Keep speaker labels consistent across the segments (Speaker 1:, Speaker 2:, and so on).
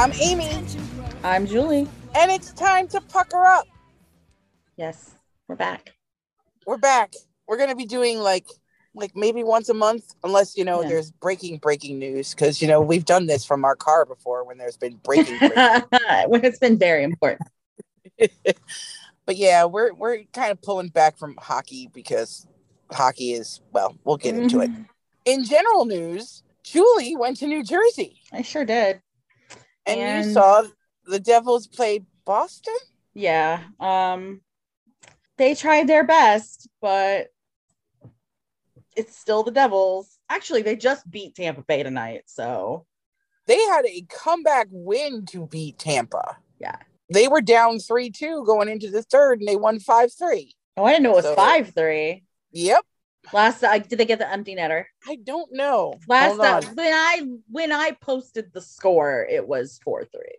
Speaker 1: I'm Amy,
Speaker 2: I'm Julie.
Speaker 1: and it's time to pucker up.
Speaker 2: Yes, we're back.
Speaker 1: We're back. We're gonna be doing like like maybe once a month, unless you know
Speaker 2: Yeah.
Speaker 1: there's breaking breaking news, because you know we've done this from our car before when there's been breaking. breaking.
Speaker 2: When it's been very important.
Speaker 1: but yeah, we're we're kind of pulling back from hockey because hockey is well, we'll get into it.
Speaker 2: Mhm.
Speaker 1: In general news, Julie went to New Jersey
Speaker 2: I sure did.
Speaker 1: And, you saw the Devils play Boston.
Speaker 2: Yeah. Um they tried their best, but it's still the Devils. Actually, they just beat Tampa Bay tonight, so
Speaker 1: They had a comeback win to beat Tampa.
Speaker 2: Yeah.
Speaker 1: They were down 3 2 going into the third and they won 5 3.
Speaker 2: oh, I didn't know it was
Speaker 1: So-
Speaker 2: five three.
Speaker 1: Yep.
Speaker 2: Last uh, did they get the empty netter?
Speaker 1: I don't know.
Speaker 2: Last uh, when I when I posted the score, it was four three.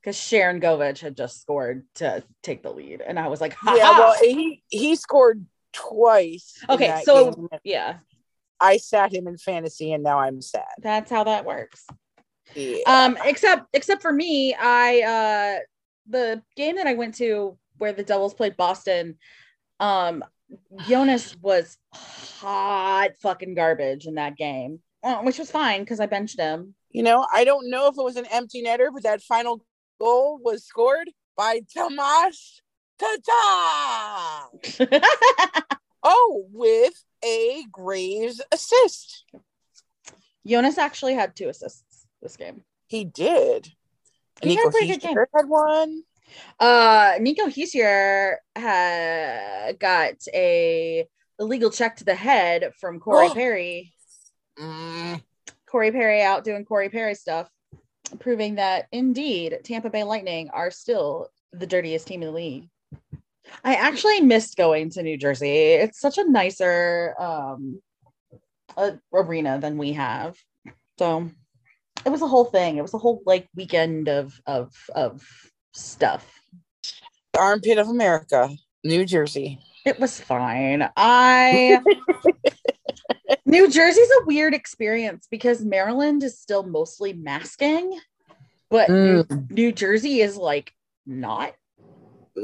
Speaker 2: Because Sharangovich had just scored to take the lead, and I was like, ha
Speaker 1: Yeah, well, he he scored twice.
Speaker 2: Okay, so
Speaker 1: game.
Speaker 2: yeah,
Speaker 1: I sat him in fantasy and now I'm sad.
Speaker 2: that's how that works.
Speaker 1: Yeah.
Speaker 2: Um, except except for me, I uh the game that I went to where the Devils played Boston, um, Jonas was hot fucking garbage in that game, uh, which was fine because I benched him.
Speaker 1: you know, I don't know if it was an empty netter, but that final goal was scored by Tomas Tatar. Oh, with a Graves assist.
Speaker 2: Jonas actually had two assists this game.
Speaker 1: He did.
Speaker 2: He had a pretty good game.
Speaker 1: Had one.
Speaker 2: Uh, Nico Hischier had got a illegal check to the head from Corey
Speaker 1: Oh.
Speaker 2: Perry.
Speaker 1: Mm,
Speaker 2: Corey Perry out doing Corey Perry stuff, proving that indeed Tampa Bay Lightning are still the dirtiest team in the league. I actually missed going to New Jersey. It's such a nicer um uh, arena than we have. So it was a whole thing. It was a whole like weekend of of of stuff.
Speaker 1: the armpit of America, New Jersey.
Speaker 2: It was fine. I New Jersey's a weird experience because Maryland is still mostly masking, but New, mm. New Jersey is like not.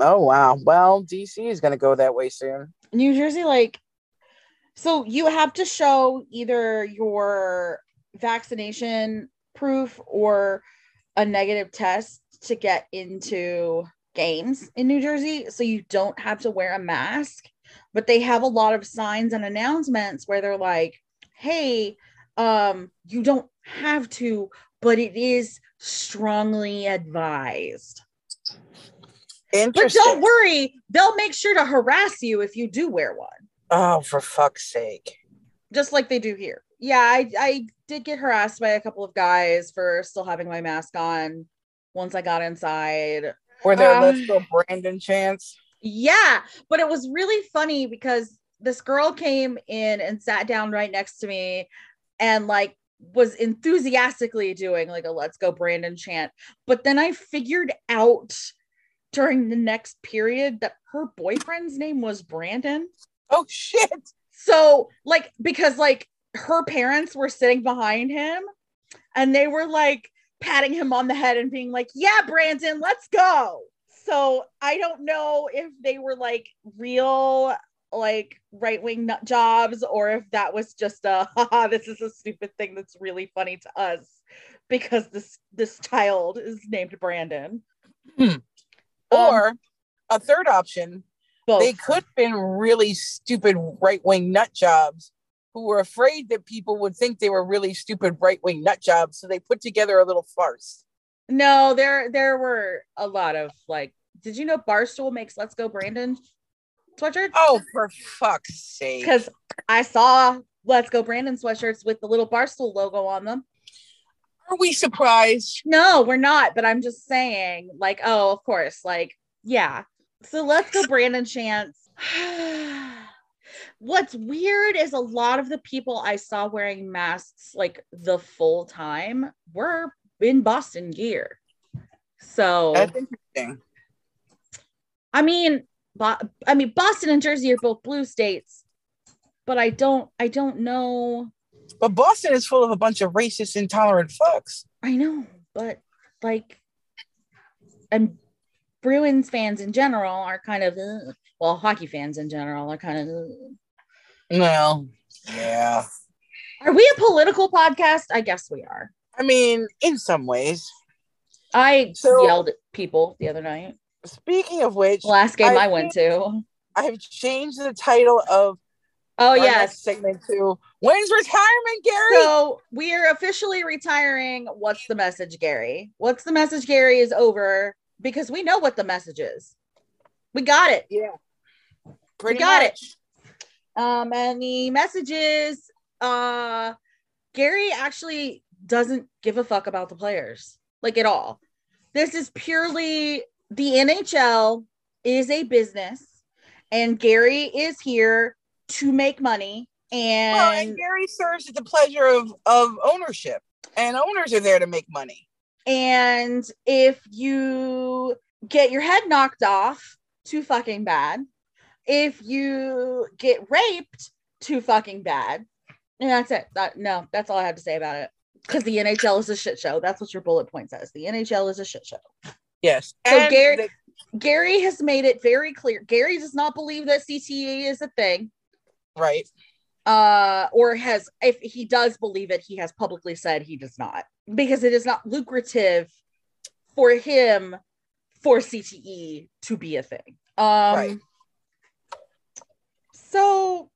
Speaker 1: Oh wow. Well, DC is gonna go that way soon.
Speaker 2: New Jersey like so you have to show either your vaccination proof or a negative test to get into games in New Jersey so you don't have to wear a mask but they have a lot of signs and announcements where they're like hey um you don't have to but it is strongly advised but don't worry they'll make sure to harass you if you do wear one
Speaker 1: Oh, for fuck's sake.
Speaker 2: just like they do here. Yeah, I, I did get harassed by a couple of guys for still having my mask on once I got inside.
Speaker 1: Were there
Speaker 2: Um,
Speaker 1: let's go Brandon chance?
Speaker 2: Yeah, but it was really funny because this girl came in and sat down right next to me and like was enthusiastically doing like a let's go Brandon chant. But then I figured out during the next period that her boyfriend's name was Brandon.
Speaker 1: Oh shit.
Speaker 2: so like because like her parents were sitting behind him and they were like patting him on the head and being like yeah brandon let's go so i don't know if they were like real like right-wing nut jobs or if that was just a haha this is a stupid thing that's really funny to us because this this child is named brandon
Speaker 1: Hmm.
Speaker 2: Um,
Speaker 1: Or a third option,
Speaker 2: both.
Speaker 1: they could have been really stupid right wing nut jobs who were afraid that people would think they were really stupid right wing nut jobs. So they put together a little farce.
Speaker 2: No, there there were a lot of like. Did you know Barstool makes "Let's Go Brandon" sweatshirts?
Speaker 1: Oh, for fuck's sake.
Speaker 2: because I saw "Let's Go Brandon" sweatshirts with the little Barstool logo on them.
Speaker 1: Are we surprised?
Speaker 2: No, we're not. But I'm just saying, like, oh, of course, like, yeah. So let's go, Brandon Chance. What's weird is a lot of the people I saw wearing masks like the full time were in Boston gear. So
Speaker 1: That's interesting.
Speaker 2: I mean, Bo- I mean, Boston and Jersey are both blue states, but I don't, I don't know.
Speaker 1: But Boston is full of a bunch of racist, intolerant fucks.
Speaker 2: I know, but like and Bruins fans in general are kind of "Ugh." well, hockey fans in general are kind of "Ugh."
Speaker 1: Well, yeah.
Speaker 2: Are we a political podcast? I guess we are.
Speaker 1: I mean, in some ways.
Speaker 2: I
Speaker 1: So-
Speaker 2: yelled at people the other night.
Speaker 1: Speaking of which,
Speaker 2: last game I,
Speaker 1: I
Speaker 2: went to.
Speaker 1: I have changed the title of
Speaker 2: Oh
Speaker 1: our
Speaker 2: yes.
Speaker 1: segment two. "When's retirement, Gary?"
Speaker 2: So we are officially retiring. What's the message, Gary? What's the message, Gary? Is over because we know what the message is. We got it.
Speaker 1: yeah, pretty
Speaker 2: got it. Um, and the message is uh Gary actually doesn't give a fuck about the players, like at all. This is purely the NHL is a business, and Gary is here to make money. And,
Speaker 1: Well, and Gary serves at the pleasure of of ownership, and owners are there to make money.
Speaker 2: and if you get your head knocked off, too fucking bad. If you get raped, too fucking bad. And that's it. That no, that's all I have to say about it. Because the NHL is a shit show. That's what your bullet point says. The NHL is a shit show.
Speaker 1: Yes.
Speaker 2: So
Speaker 1: And
Speaker 2: Gary- Gary has made it very clear. Gary does not believe that CTE is a thing.
Speaker 1: right.
Speaker 2: Uh, or has if he does believe it, he has publicly said he does not because it is not lucrative for him for CTE to be a thing. Um
Speaker 1: Right.
Speaker 2: So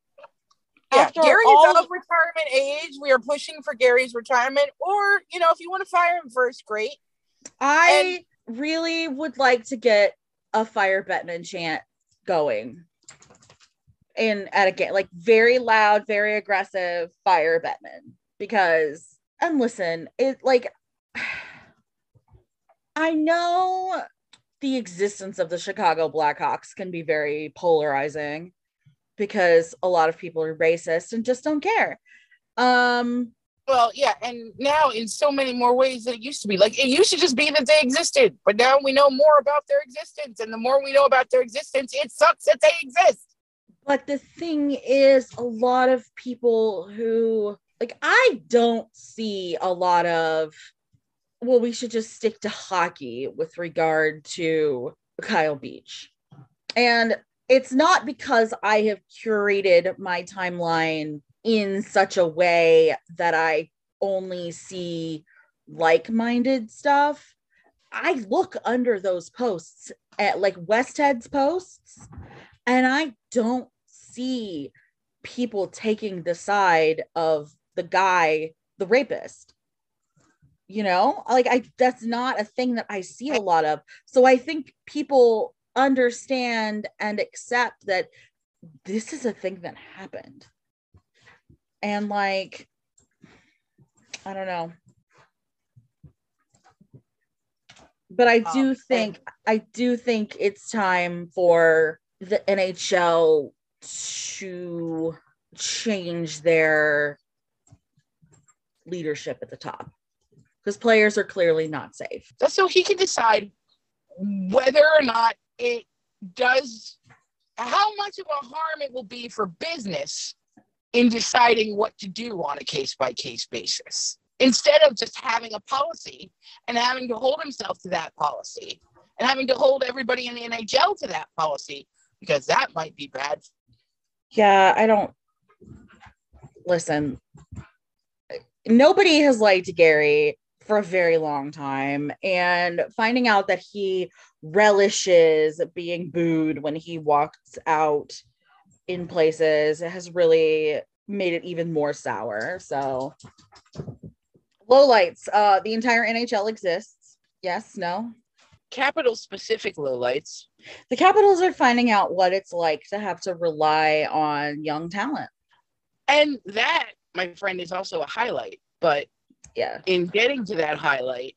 Speaker 1: Yeah,
Speaker 2: after
Speaker 1: Gary
Speaker 2: all-
Speaker 1: of retirement age. We are pushing for Gary's retirement, or you know, if you want to fire him first, great.
Speaker 2: I really would like to get a fire Bettman chant going in at a game, like very loud, very aggressive fire Bettman. Because and listen, it like I know the existence of the Chicago Blackhawks can be very polarizing because a lot of people are racist and just don't care. Um
Speaker 1: Well, yeah, and now in so many more ways than it used to be. Like it used to just be that they existed, but now we know more about their existence, and the more we know about their existence, it sucks that they exist.
Speaker 2: But the thing is, a lot of people who like I don't see a lot of well, we should just stick to hockey with regard to Kyle Beach. And it's not because I have curated my timeline in such a way that I only see like-minded stuff. I look under those posts at like Westhead's posts and I don't see people taking the side of the guy, the rapist. You know, like I that's not a thing that I see a lot of. So I think people understand and accept that this is a thing that happened. And like I don't know. But I do
Speaker 1: Um,
Speaker 2: think I do think it's time for the NHL to change their leadership at the top because players are clearly not safe.
Speaker 1: So he can decide whether or not it does how much of a harm it will be for business in deciding what to do on a case by case basis instead of just having a policy and having to hold himself to that policy and having to hold everybody in the NHL to that policy because that might be bad.
Speaker 2: Yeah, I don't listen. Nobody has liked Gary for a very long time, and finding out that he relishes being booed when he walks out in places has really made it even more sour. So, lowlights. Uh, the entire NHL exists. Yes, no.
Speaker 1: Capital specific low lights.
Speaker 2: The Capitals are finding out what it's like to have to rely on young talent.
Speaker 1: And that, my friend, is also a highlight. But
Speaker 2: Yeah.
Speaker 1: in getting to that highlight,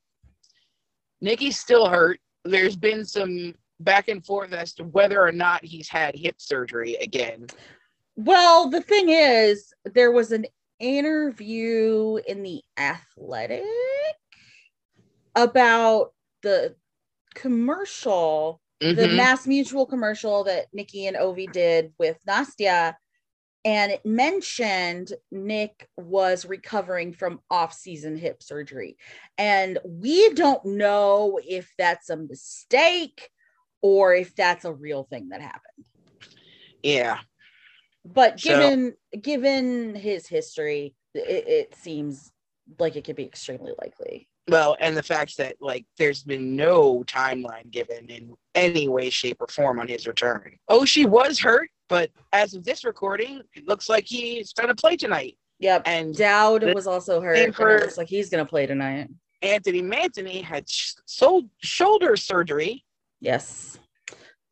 Speaker 1: Nikki's still hurt. There's been some back and forth as to whether or not he's had hip surgery again.
Speaker 2: Well, the thing is, there was an interview in the Athletic about the commercial, the
Speaker 1: Mhm.
Speaker 2: Mass Mutual commercial that Nikki and Ovi did with Nastia. And it mentioned Nick was recovering from off-season hip surgery. And we don't know if that's a mistake or if that's a real thing that happened.
Speaker 1: Yeah.
Speaker 2: But
Speaker 1: So-
Speaker 2: given given his history, it, it seems like it could be extremely likely.
Speaker 1: Well, and the fact that like there's been no timeline given in any way, shape, or form on his return. Oh, she was hurt, but as of this recording, it looks like he's gonna play tonight.
Speaker 2: Yep.
Speaker 1: And
Speaker 2: Dowd was also hurt.
Speaker 1: for-
Speaker 2: it looks like he's gonna play tonight.
Speaker 1: Anthony Mantony had sh- sold shoulder surgery.
Speaker 2: Yes.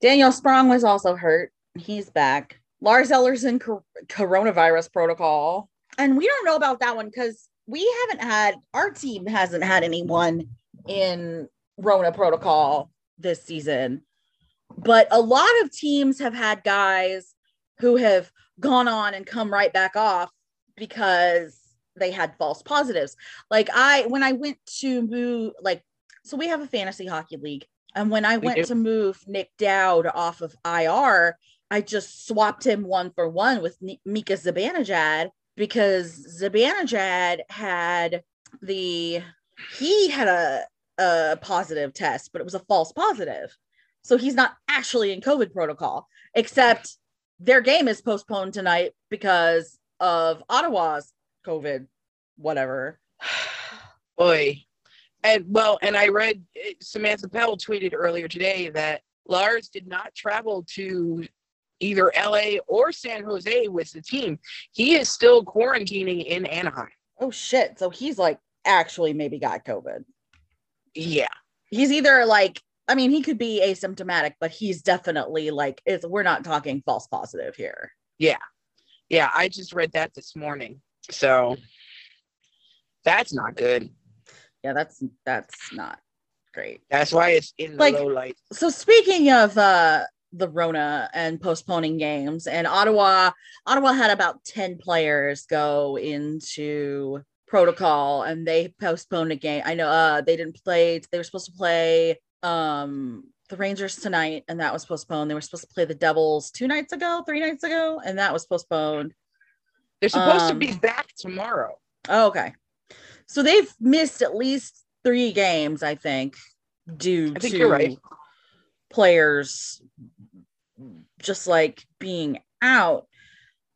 Speaker 2: Daniel Sprong was also hurt. He's back. Lars Eller's in cor- coronavirus protocol. And we don't know about that one because we haven't had, our team hasn't had anyone in Rona protocol this season. But a lot of teams have had guys who have gone on and come right back off because they had false positives. Like I, when I went to move, like, so we have a fantasy hockey league. And when I
Speaker 1: We
Speaker 2: went
Speaker 1: do.
Speaker 2: to move Nick Dowd off of IR, I just swapped him one for one with Mika Zibanejad because Zibanejad had the he had a a positive test, but it was a false positive. So he's not actually in COVID protocol, except their game is postponed tonight because of Ottawa's COVID, whatever.
Speaker 1: Boy. And well, and I read Samantha Pell tweeted earlier today that Lars did not travel to either LA or San Jose with the team. He is still quarantining in Anaheim.
Speaker 2: Oh shit. So he's like actually maybe got COVID.
Speaker 1: Yeah.
Speaker 2: He's either like, I mean, he could be asymptomatic, but he's definitely like, it's, we're not talking false positive here.
Speaker 1: Yeah, Yeah. I just read that this morning. So that's not good.
Speaker 2: Yeah, that's that's not great.
Speaker 1: That's why it's in the
Speaker 2: Like-
Speaker 1: low light.
Speaker 2: So speaking of uh the Rona and postponing games, and Ottawa, Ottawa had about 10 players go into protocol and they postponed a game. I know uh they didn't play, they were supposed to play um the Rangers tonight, and that was postponed. They were supposed to play the Devils two nights ago, three nights ago, and that was postponed.
Speaker 1: They're supposed
Speaker 2: um,
Speaker 1: to be back tomorrow.
Speaker 2: Oh, okay. So they've missed at least three games, I think, due
Speaker 1: I think
Speaker 2: to
Speaker 1: you're right.
Speaker 2: players just like being out.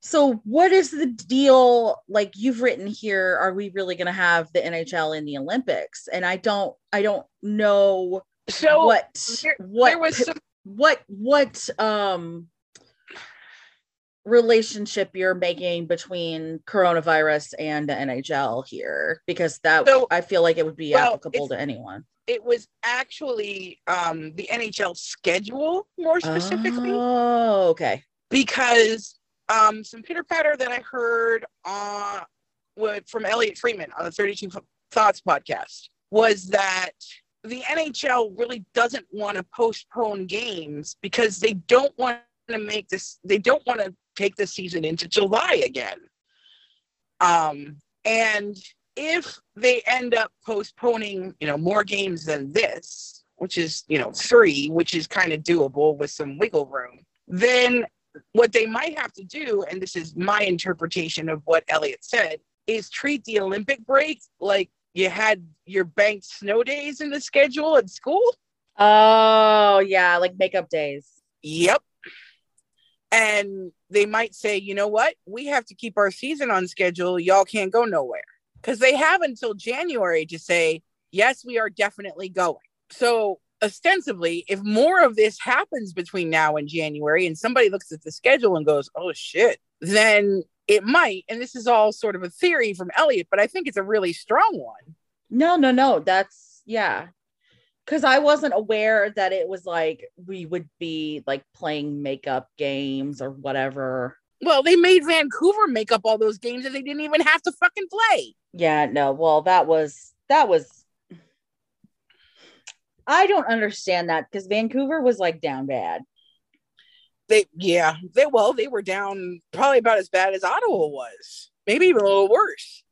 Speaker 2: So what is the deal? Like you've written here, are we really gonna have the NHL in the Olympics? And I don't I don't know
Speaker 1: So
Speaker 2: what
Speaker 1: there,
Speaker 2: what
Speaker 1: there was some
Speaker 2: what what um relationship you're making between coronavirus and the NHL here because that
Speaker 1: So-
Speaker 2: I feel like it would be
Speaker 1: well,
Speaker 2: applicable to anyone.
Speaker 1: it was actually um the NHL schedule more specifically
Speaker 2: Oh, okay.
Speaker 1: because um some pitter patter that I heard uh from Elliotte Friedman on the 32 Thoughts podcast was that the NHL really doesn't want to postpone games because they don't want to make this they don't want to take the season into July again. Um and if they end up postponing, you know, more games than this, which is, you know, 3, which is kind of doable with some wiggle room, then what they might have to do, and this is my interpretation of what Elliotte said, is treat the Olympic break like you had your banked snow days in the schedule at school.
Speaker 2: Oh, yeah, like makeup days.
Speaker 1: Yep. And they might say, you know what? We have to keep our season on schedule. Y'all can't go nowhere. Because they have until January to say, yes, we are definitely going. So, ostensibly, if more of this happens between now and January and somebody looks at the schedule and goes, oh shit, then it might. And this is all sort of a theory from Elliotte, but I think it's a really strong one.
Speaker 2: No, no, no. That's yeah. Cause I wasn't aware that it was like we would be like playing makeup games or whatever.
Speaker 1: Well, they made Vancouver make up all those games that they didn't even have to fucking play.
Speaker 2: Yeah, no. Well, that was that was I don't understand that because Vancouver was like down bad.
Speaker 1: They yeah, they well, they were down probably about as bad as Ottawa was. Maybe even a little worse.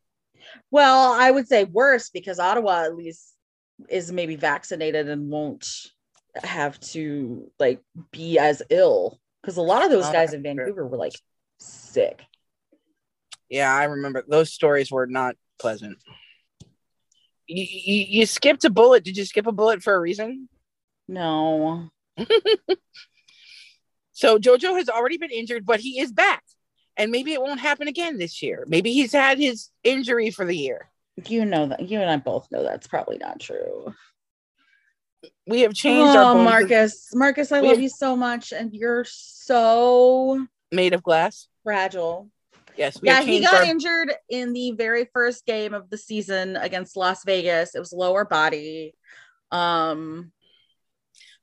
Speaker 2: Well, I would say worse because Ottawa at least is maybe vaccinated and won't have to like be as ill. Because a lot of those
Speaker 1: Oh,
Speaker 2: guys in. Vancouver were like sick.
Speaker 1: Yeah, I remember those stories were not pleasant. You, you, you skipped a bullet. Did you skip a bullet for a reason?
Speaker 2: No.
Speaker 1: So JoJo has already been injured, but he is back. And maybe it won't happen again this year. Maybe he's had his injury for the year.
Speaker 2: You know that you and I both know that's probably not true.
Speaker 1: We have changed
Speaker 2: oh,
Speaker 1: our bones
Speaker 2: Marcus. Marcus, I
Speaker 1: We
Speaker 2: love
Speaker 1: have-
Speaker 2: you so much, and you're so
Speaker 1: made of glass.
Speaker 2: fragile.
Speaker 1: Yes, we
Speaker 2: Yeah, he got
Speaker 1: our-
Speaker 2: injured in the very first game of the season against Las Vegas. It was lower body. Um,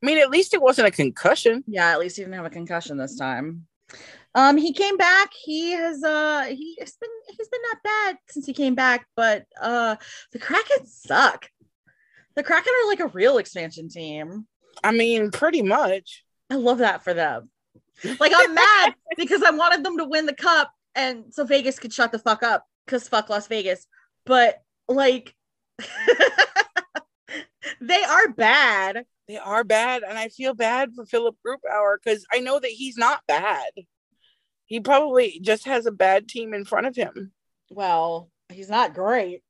Speaker 1: I mean, at least it wasn't a concussion.
Speaker 2: yeah, at least he didn't have a concussion this time. Um, he came back. He has uh he's been he's been not bad since he came back, but uh the Kraken suck. The Kraken are like a real expansion team.
Speaker 1: I mean, pretty much.
Speaker 2: I love that for them. Like I'm mad because I wanted them to win the cup and so Vegas could shut the fuck up because fuck Las Vegas. But like they are bad.
Speaker 1: They are bad, and I feel bad for Philipp Grubauer because I know that he's not bad. He probably just has a bad team in front of him.
Speaker 2: Well, he's not great.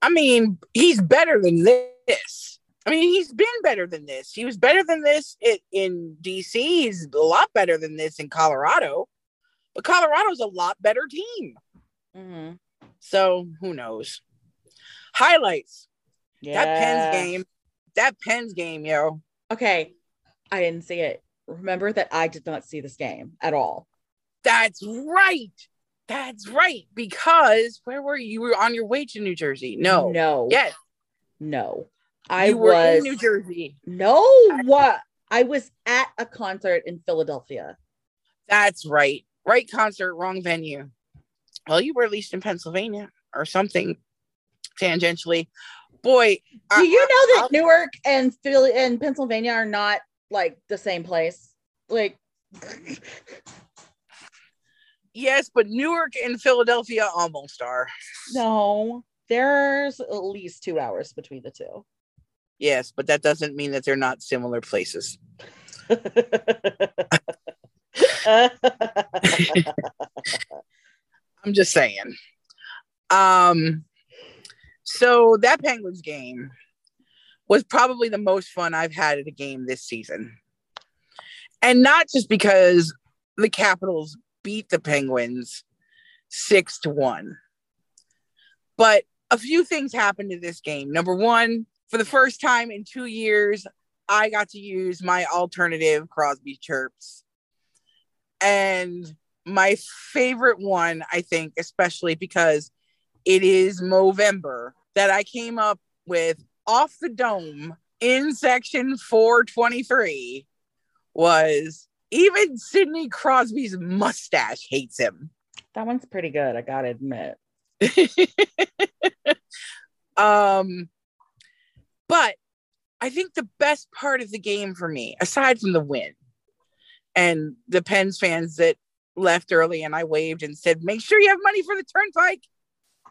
Speaker 1: I mean, he's better than this. I mean, he's been better than this. He was better than this in, in DC. He's a lot better than this in Colorado. But Colorado's a lot better team.
Speaker 2: Mhm.
Speaker 1: So who knows? Highlights.
Speaker 2: Yeah.
Speaker 1: That Pens game. That Pens game, yo.
Speaker 2: Okay. I didn't see it. Remember that I did not see this game at all.
Speaker 1: That's right. That's right. Because where were you? You were on your way to New Jersey. No.
Speaker 2: No.
Speaker 1: Yes.
Speaker 2: No. I
Speaker 1: you were
Speaker 2: was
Speaker 1: in New Jersey.
Speaker 2: No, what? I was at a concert in Philadelphia.
Speaker 1: That's right. Right concert, wrong venue. Well, you were at least in Pennsylvania or something tangentially. Boy,
Speaker 2: Do you know that
Speaker 1: I'll-
Speaker 2: Newark and Philly and Pennsylvania are not like the same place? Like
Speaker 1: yes, but Newark and Philadelphia almost are.
Speaker 2: no, there's at least two hours between the two.
Speaker 1: Yes, but that doesn't mean that they're not similar places. I'm just saying. Um, so that Penguins game was probably the most fun I've had at a game this season. And not just because the Capitals beat the Penguins six to one, but a few things happened in this game. Number one, for the first time in two years, I got to use my alternative Crosby chirps. And my favorite one, I think, especially because it is Movember, that I came up with off the dome in section 423 was even Sidney Crosby's mustache hates him.
Speaker 2: that one's pretty good, I gotta admit.
Speaker 1: um, but I think the best part of the game for me, aside from the win and the Pens fans that left early and I waved and said, make sure you have money for the turnpike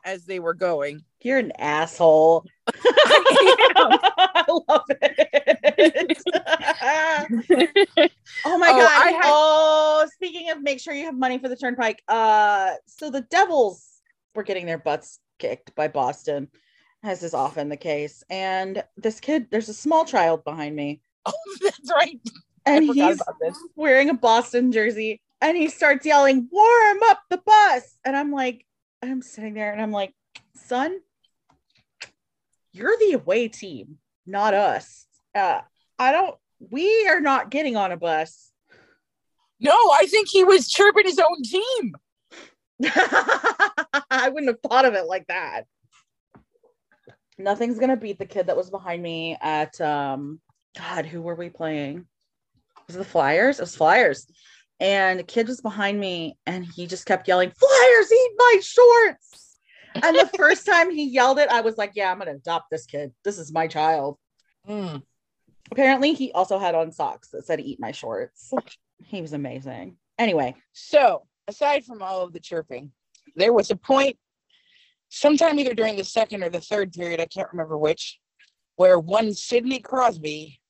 Speaker 1: as they were going.
Speaker 2: You're an asshole. I love it. oh my
Speaker 1: Oh,
Speaker 2: god.
Speaker 1: I had-
Speaker 2: oh, speaking of make sure you have money for the turnpike. Uh so the Devils were getting their butts kicked by Boston, as is often the case. And this kid, there's a small child behind me,
Speaker 1: oh, that's right.
Speaker 2: And he's wearing a Boston jersey, and he starts yelling, "Warm up the bus!" And I'm like, I'm sitting there, and I'm like, son, you're the away team, not us. Uh, I don't. We are not getting on a bus.
Speaker 1: No, I think he was chirping his own team.
Speaker 2: I wouldn't have thought of it like that. Nothing's gonna beat the kid that was behind me at um God, who were we playing? Was the Flyers? It was Flyers. And the kid was behind me and he just kept yelling, Flyers, eat my shorts. And the first time he yelled it, I was like, Yeah, I'm gonna adopt this kid. This is my child.
Speaker 1: Mm.
Speaker 2: Apparently, he also had on socks that said eat my shorts. He was amazing. Anyway,
Speaker 1: So, aside from all of the chirping, there was a point sometime either during the second or the third period, I can't remember which, where one Sidney Crosby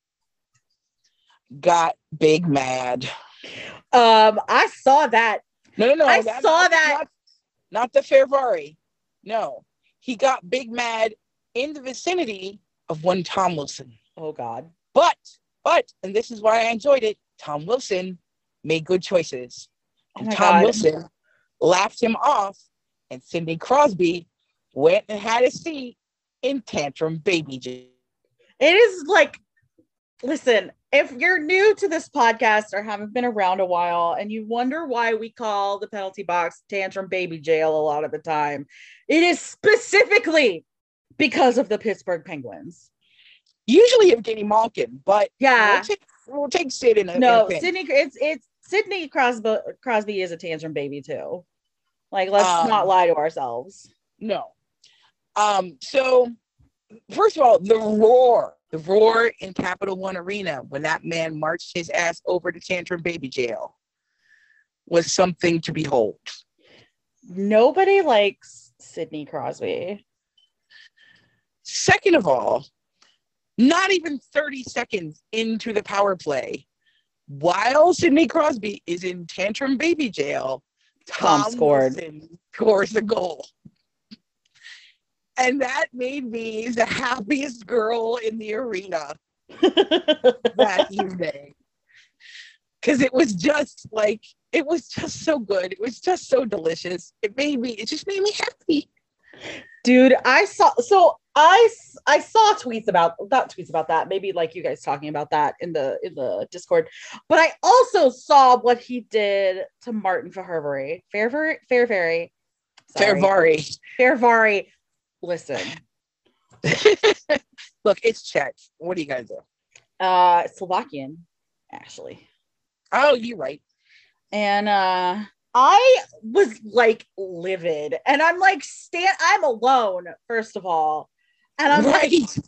Speaker 1: got big mad.
Speaker 2: um, I saw that
Speaker 1: No, no, no.
Speaker 2: I
Speaker 1: that-
Speaker 2: saw
Speaker 1: that's
Speaker 2: that.
Speaker 1: Not, not the Ferrari. No, he got big mad in the vicinity of one Tom Wilson.
Speaker 2: Oh God.
Speaker 1: But, but, and this is why I enjoyed it. Tom Wilson made good choices.
Speaker 2: Oh
Speaker 1: And
Speaker 2: my
Speaker 1: Tom
Speaker 2: God.
Speaker 1: Wilson laughed him off, and Cindy Crosby went and had a seat in Tantrum Baby Jail.
Speaker 2: It is like, listen, if you're new to this podcast or haven't been around a while and you wonder why we call the penalty box tantrum baby jail a lot of the time, it is specifically because of the Pittsburgh Penguins.
Speaker 1: Usually Evgeny Malkin, but
Speaker 2: Yeah.
Speaker 1: we'll take, we'll take Sid in a, in a
Speaker 2: No. Sidney, it's it's Sidney Crosby Crosby is a tantrum baby too. Like, let's
Speaker 1: Um,
Speaker 2: not lie to ourselves.
Speaker 1: No. Um, so first of all, the roar, the roar in Capital One Arena when that man marched his ass over to Tantrum Baby Jail was something to behold.
Speaker 2: Nobody likes Sidney Crosby.
Speaker 1: Second of all, not even 30 seconds into the power play, while Sidney Crosby is in Tantrum Baby Jail,
Speaker 2: Tom
Speaker 1: Tom,
Speaker 2: scored.
Speaker 1: Wilson scores a goal. And that made me the happiest girl in the arena that evening. Because it was just like, it was just so good. It was just so delicious. It made me, it just made me happy.
Speaker 2: dude i saw so i i saw tweets about not tweets about that maybe like you guys talking about that in the in the discord but i also saw what he did to martin fairbury fairbury fairbury
Speaker 1: Ferrari.
Speaker 2: fairbury listen
Speaker 1: Look, it's Czech. What are you gonna do?
Speaker 2: uh slovakian actually
Speaker 1: Oh, you're right.
Speaker 2: and uh I was like livid, and I'm like, stand. I'm alone, first of all, and I'm like,
Speaker 1: right.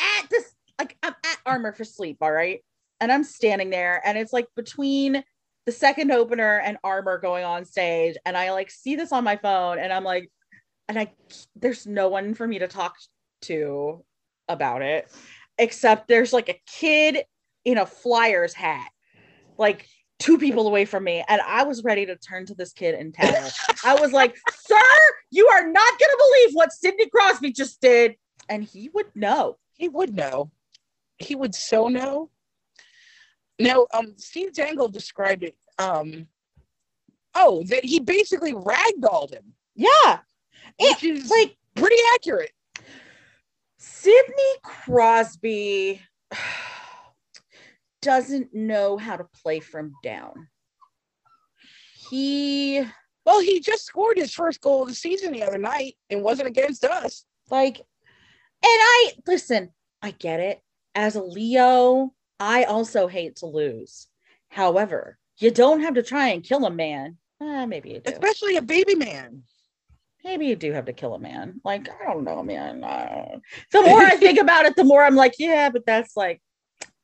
Speaker 2: at this like I'm at armor for sleep, all right. And I'm standing there, and it's like between the second opener and armor going on stage, and I like see this on my phone, and I'm like, and I there's no one for me to talk to about it, except there's like a kid in a Flyers hat, like two people away from me, and I was ready to turn to this kid and tell him. I was like, "Sir, you are not gonna believe what Sidney Crosby just did," and he would know.
Speaker 1: He would know. He would so know. Now, um, Steve Dangle described it. Um, oh, that he basically ragdolled him,
Speaker 2: Yeah,
Speaker 1: which is
Speaker 2: like
Speaker 1: pretty accurate.
Speaker 2: Sidney Crosby doesn't know how to play from down. He
Speaker 1: Well, he just scored his first goal of the season the other night and wasn't against us.
Speaker 2: like, and I listen, I get it. As a Leo, I also hate to lose. However, you don't have to try and kill a man. Eh, maybe you do.
Speaker 1: Especially a baby man.
Speaker 2: Maybe you do have to kill a man. Like, I don't know, man. Uh, the more I think about it, the more I'm like, yeah, but that's like,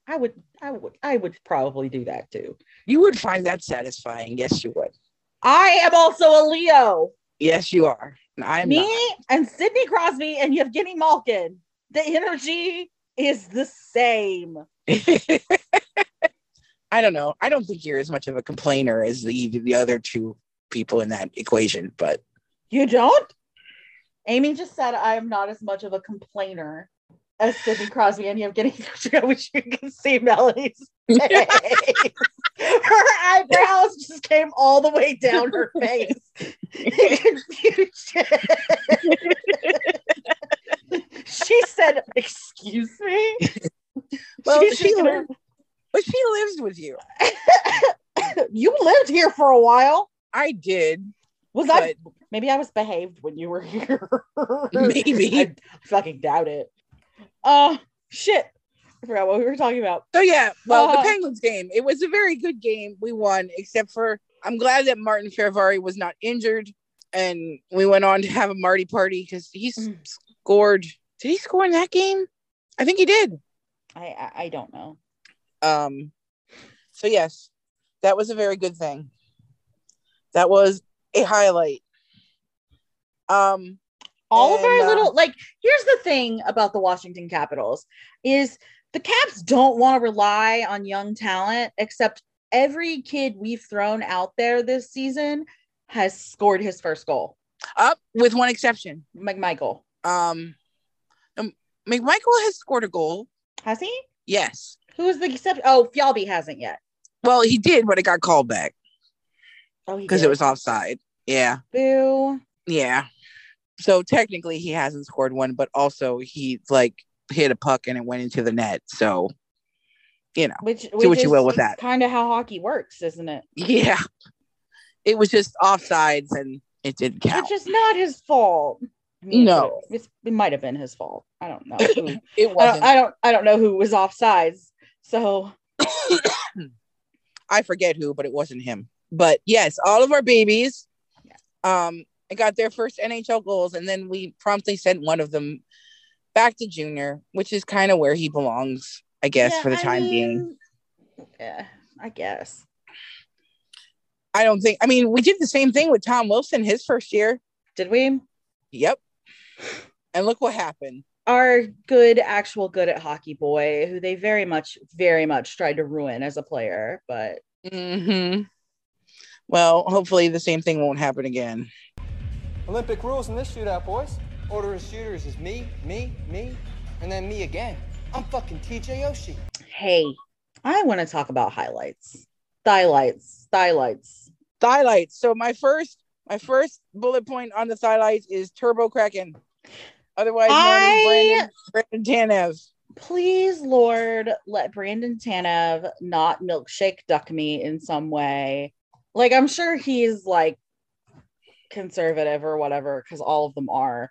Speaker 2: I would, I would, I would probably do that too.
Speaker 1: You would find that satisfying. Yes, you would.
Speaker 2: I am also a Leo.
Speaker 1: Yes, you are. I'm
Speaker 2: Me
Speaker 1: not.
Speaker 2: and Sidney Crosby and Yevgeny Malkin. The energy is the same.
Speaker 1: I don't know. I don't think you're as much of a complainer as the the other two people in that equation, but
Speaker 2: You don't? Amy just said I am not as much of a complainer as Sidney Crosby and Yevgeny. I wish you could see Melanie's face. her eyebrows just came all the way down her face. she said, "Excuse me."
Speaker 1: Well, she
Speaker 2: gonna-
Speaker 1: lived, but she lives with you.
Speaker 2: you lived here for a while.
Speaker 1: I did.
Speaker 2: Was I? Maybe I was behaved when you were here.
Speaker 1: Maybe.
Speaker 2: I fucking doubt it. Oh shit! I forgot what we were talking about.
Speaker 1: so yeah, well,
Speaker 2: Uh,
Speaker 1: the Penguins game. It was a very good game. We won, except for I'm glad that Martin Ferrari was not injured, and we went on to have a Marty party because he
Speaker 2: Mm.
Speaker 1: scored. Did he score in that game? I think he did.
Speaker 2: I I, I don't know.
Speaker 1: Um, so yes, that was a very good thing. That was a highlight. Um,
Speaker 2: all of our
Speaker 1: uh,
Speaker 2: little like here's the thing about the Washington Capitals is the Caps don't want to rely on young talent except every kid we've thrown out there this season has scored his first goal.
Speaker 1: Up with one exception.
Speaker 2: McMichael.
Speaker 1: Um, um, McMichael has scored a goal.
Speaker 2: Has he?
Speaker 1: Yes.
Speaker 2: Who is the exception? Oh, Fjallby hasn't yet.
Speaker 1: Well, he did, but it got called back
Speaker 2: Oh,
Speaker 1: because it was offside. Yeah.
Speaker 2: Boo.
Speaker 1: Yeah. So technically he hasn't scored one, but also he like hit a puck and it went into the net. So, you know,
Speaker 2: Which,
Speaker 1: what
Speaker 2: which
Speaker 1: you will with that.
Speaker 2: Kind of how hockey works, isn't it?
Speaker 1: yeah. It was just offsides and it didn't count.
Speaker 2: Which is not his fault. I mean,
Speaker 1: No.
Speaker 2: it, it might have been his fault. I don't know. Who,
Speaker 1: It wasn't.
Speaker 2: I don't. I don't know who was offsides. So
Speaker 1: I forget who, but it wasn't him. But yes, all of our babies um got their first NHL goals, and then we promptly sent one of them back to junior, which is kind of where he belongs, I guess,
Speaker 2: Yeah,
Speaker 1: for the
Speaker 2: I
Speaker 1: time being.
Speaker 2: Yeah, I guess.
Speaker 1: I don't think I mean we did the same thing with Tom Wilson his first year.
Speaker 2: Did we?
Speaker 1: Yep. And look what happened.
Speaker 2: Our good, actual good at hockey boy, who they very much, very much tried to ruin as a player, but
Speaker 1: hmm Well, hopefully the same thing won't happen again.
Speaker 3: Olympic rules in this shootout, boys. Order of shooters is me, me, me, and then me again. I'm fucking TJ Oshie.
Speaker 2: hey, I want to talk about highlights, highlights, highlights.
Speaker 1: Thylights. So my first my first bullet point on the thylights is Turbo Kraken. Otherwise
Speaker 2: I-
Speaker 1: Brandon, Brandon Tanev.
Speaker 2: Please, Lord, let Brandon Tanev not milkshake duck me in some way. Like, I'm sure he's like conservative or whatever, because all of them are.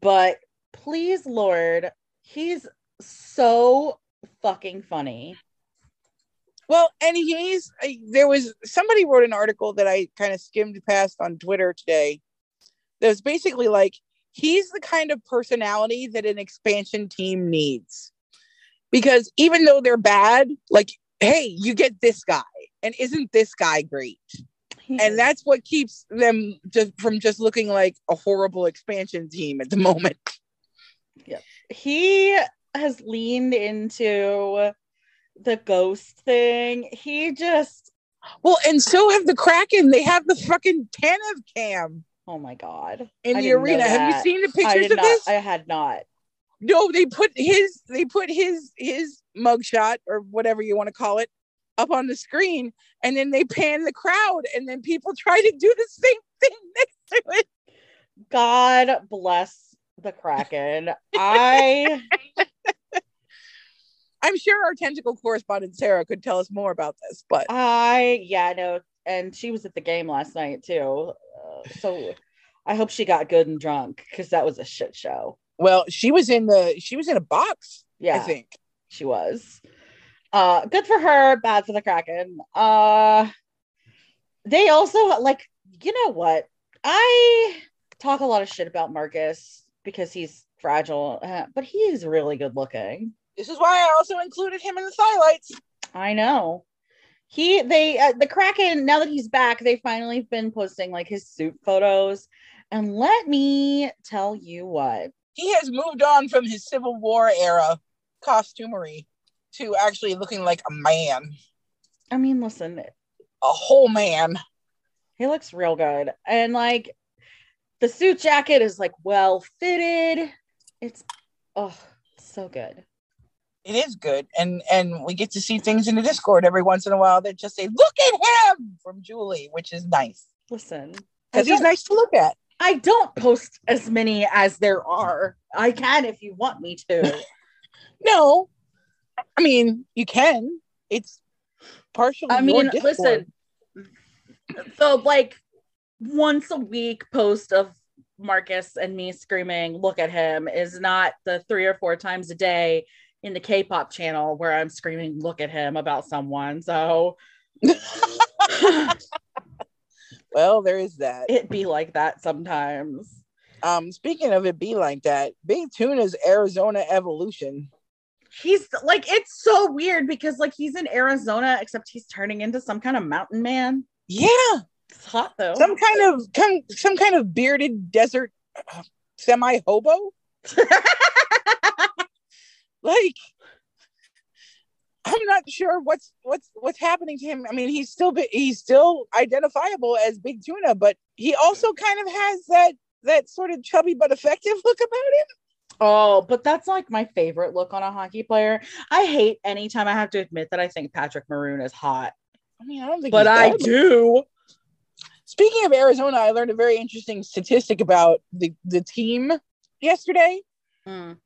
Speaker 2: But please, Lord, he's so fucking funny.
Speaker 1: Well, and he's there was somebody wrote an article that I kind of skimmed past on Twitter today. That was basically like he's the kind of personality that an expansion team needs. Because even though they're bad, like, hey, you get this guy, and isn't this guy great? And that's what keeps them just from just looking like a horrible expansion team at the moment. Yeah.
Speaker 2: he has leaned into the ghost thing. He just,
Speaker 1: Well, and so have the Kraken. They have the fucking Tanev cam
Speaker 2: oh my God.
Speaker 1: in
Speaker 2: I
Speaker 1: the arena. Have you seen the
Speaker 2: I
Speaker 1: pictures
Speaker 2: did
Speaker 1: of
Speaker 2: not,
Speaker 1: this?
Speaker 2: I had not.
Speaker 1: No, they put his they put his his mugshot or whatever you want to call it up on the screen, and then they pan the crowd, and then people try to do the same thing next to it.
Speaker 2: God bless the Kraken. I
Speaker 1: I'm sure our tentacle correspondent Sarah could tell us more about this, but
Speaker 2: I yeah, no, and she was at the game last night too. Uh, so I hope she got good and drunk because that was a shit show.
Speaker 1: well, she was in the she was in a box,
Speaker 2: Yeah,
Speaker 1: I think.
Speaker 2: she was. Uh good for her, bad for the Kraken. Uh they also like, you know what? I talk a lot of shit about Marcus because he's fragile, uh, but he's really good looking.
Speaker 1: This is why I also included him in the highlights.
Speaker 2: I know. He they uh, the Kraken now that he's back, they finally been posting like his suit photos. And let me tell you what.
Speaker 1: He has moved on from his Civil War era costumery to actually looking like a man,
Speaker 2: I mean, listen,
Speaker 1: a whole man.
Speaker 2: he looks real good. And like the suit jacket is like well fitted. It's oh so good.
Speaker 1: it is good and and we get to see things in the discord every once in a while that just say look at him from julie which is nice
Speaker 2: Listen.
Speaker 1: Because he's nice to look at
Speaker 2: I don't post as many as there are. I can if you want me to.
Speaker 1: no i mean you can it's partially
Speaker 2: I mean, listen, the like once a week post of Marcus and me screaming, look at him, is not the three or four times a day in the K pop channel where I'm screaming, look at him about someone. So
Speaker 1: well there is that
Speaker 2: it be like that sometimes.
Speaker 1: um speaking of it be like that big tuna's arizona evolution
Speaker 2: He's like, it's so weird because like he's in Arizona, except he's turning into some kind of mountain man.
Speaker 1: yeah
Speaker 2: It's hot though.
Speaker 1: some kind of some, some kind of bearded desert uh, semi hobo like I'm not sure what's what's what's happening to him. I mean, he's still he's still identifiable as Big Tuna, but he also kind of has that that sort of chubby but effective look about him.
Speaker 2: Oh, but that's like my favorite look on a hockey player. I hate anytime I have to admit that I think Patrick Maroon is hot,
Speaker 1: I mean, I don't think,
Speaker 2: but I do.
Speaker 1: Speaking of Arizona, I learned a very interesting statistic about the the team yesterday.
Speaker 2: Mm.